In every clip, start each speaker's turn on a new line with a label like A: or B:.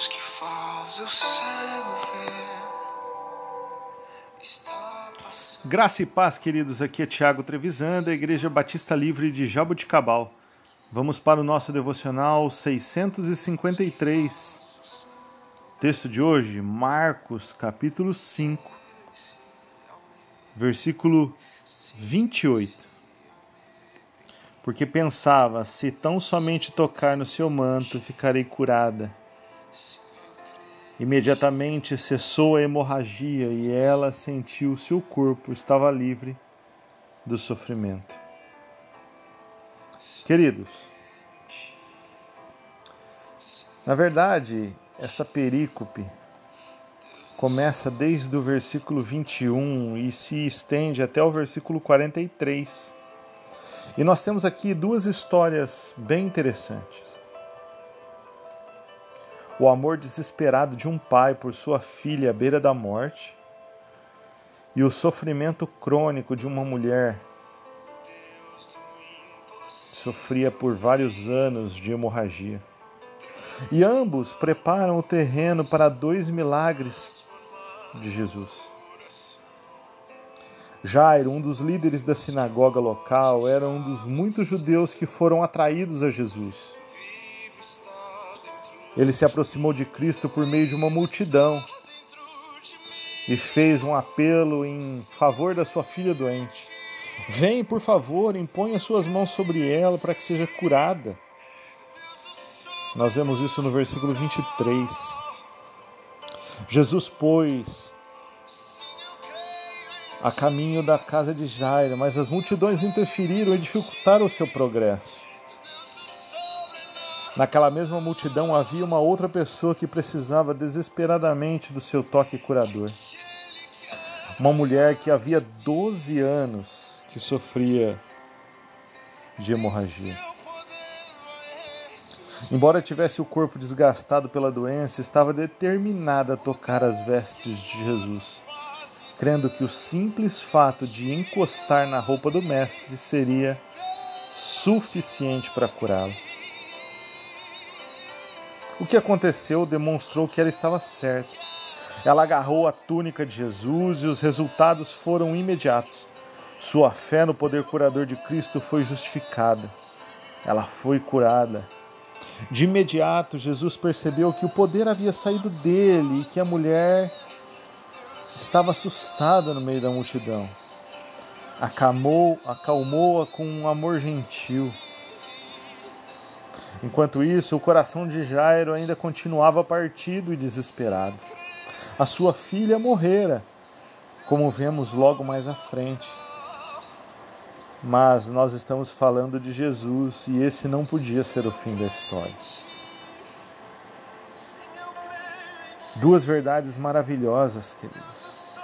A: luz que faz o cego ver.
B: Graça e paz, queridos. Aqui é Tiago Trevisan, da Igreja Batista Livre de Jaboticabal. Vamos para o nosso devocional 653. Texto de hoje, Marcos, capítulo 5, versículo 28. Porque pensava: se tão somente tocar no seu manto, ficarei curada. Imediatamente cessou a hemorragia e ela sentiu que seu corpo estava livre do sofrimento. Queridos, na verdade, esta perícope começa desde o versículo 21 e se estende até o versículo 43. E nós temos aqui duas histórias bem interessantes. O amor desesperado de um pai por sua filha à beira da morte e o sofrimento crônico de uma mulher que sofria por vários anos de hemorragia. E ambos preparam o terreno para dois milagres de Jesus. Jairo, um dos líderes da sinagoga local, era um dos muitos judeus que foram atraídos a Jesus. Ele se aproximou de Cristo por meio de uma multidão e fez um apelo em favor da sua filha doente. Vem, por favor, imponha suas mãos sobre ela para que seja curada. Nós vemos isso no versículo 23. Jesus, pois, a caminho da casa de Jairo, mas as multidões interferiram e dificultaram o seu progresso. Naquela mesma multidão havia uma outra pessoa que precisava desesperadamente do seu toque curador. Uma mulher que havia 12 anos que sofria de hemorragia. Embora tivesse o corpo desgastado pela doença, estava determinada a tocar as vestes de Jesus crendo que o simples fato de encostar na roupa do Mestre seria suficiente para curá-lo. Que aconteceu demonstrou que ela estava certa. Ela agarrou a túnica de Jesus e os resultados foram imediatos. Sua fé no poder curador de Cristo foi justificada. Ela foi curada. De imediato, Jesus percebeu que o poder havia saído dele e que a mulher estava assustada no meio da multidão. Acalmou-a acalmou com um amor gentil. Enquanto isso, o coração de Jairo ainda continuava partido e desesperado. A sua filha morrera, como vemos logo mais à frente. Mas nós estamos falando de Jesus e esse não podia ser o fim da história. Duas verdades maravilhosas, queridos.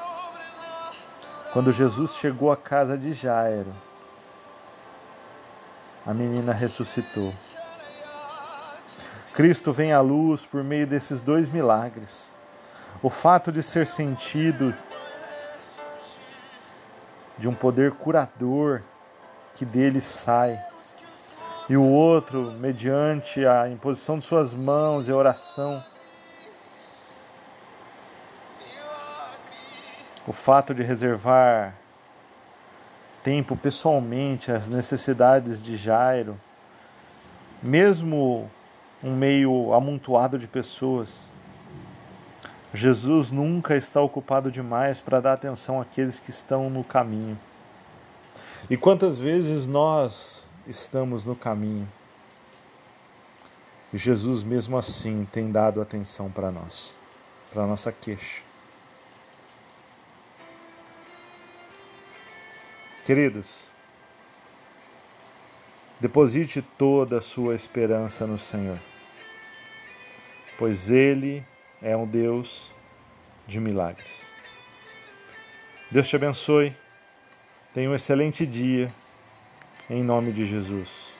B: Quando Jesus chegou à casa de Jairo, a menina ressuscitou. Cristo vem à luz por meio desses dois milagres. O fato de ser sentido de um poder curador que dele sai, e o outro, mediante a imposição de suas mãos e oração, o fato de reservar tempo pessoalmente às necessidades de Jairo, mesmo um meio amontoado de pessoas, Jesus nunca está ocupado demais para dar atenção àqueles que estão no caminho. E quantas vezes nós estamos no caminho? E Jesus, mesmo assim, tem dado atenção para nós, para a nossa queixa. Queridos, deposite toda a sua esperança no Senhor, pois Ele é um Deus de milagres. Deus te abençoe, tenha um excelente dia, em nome de Jesus.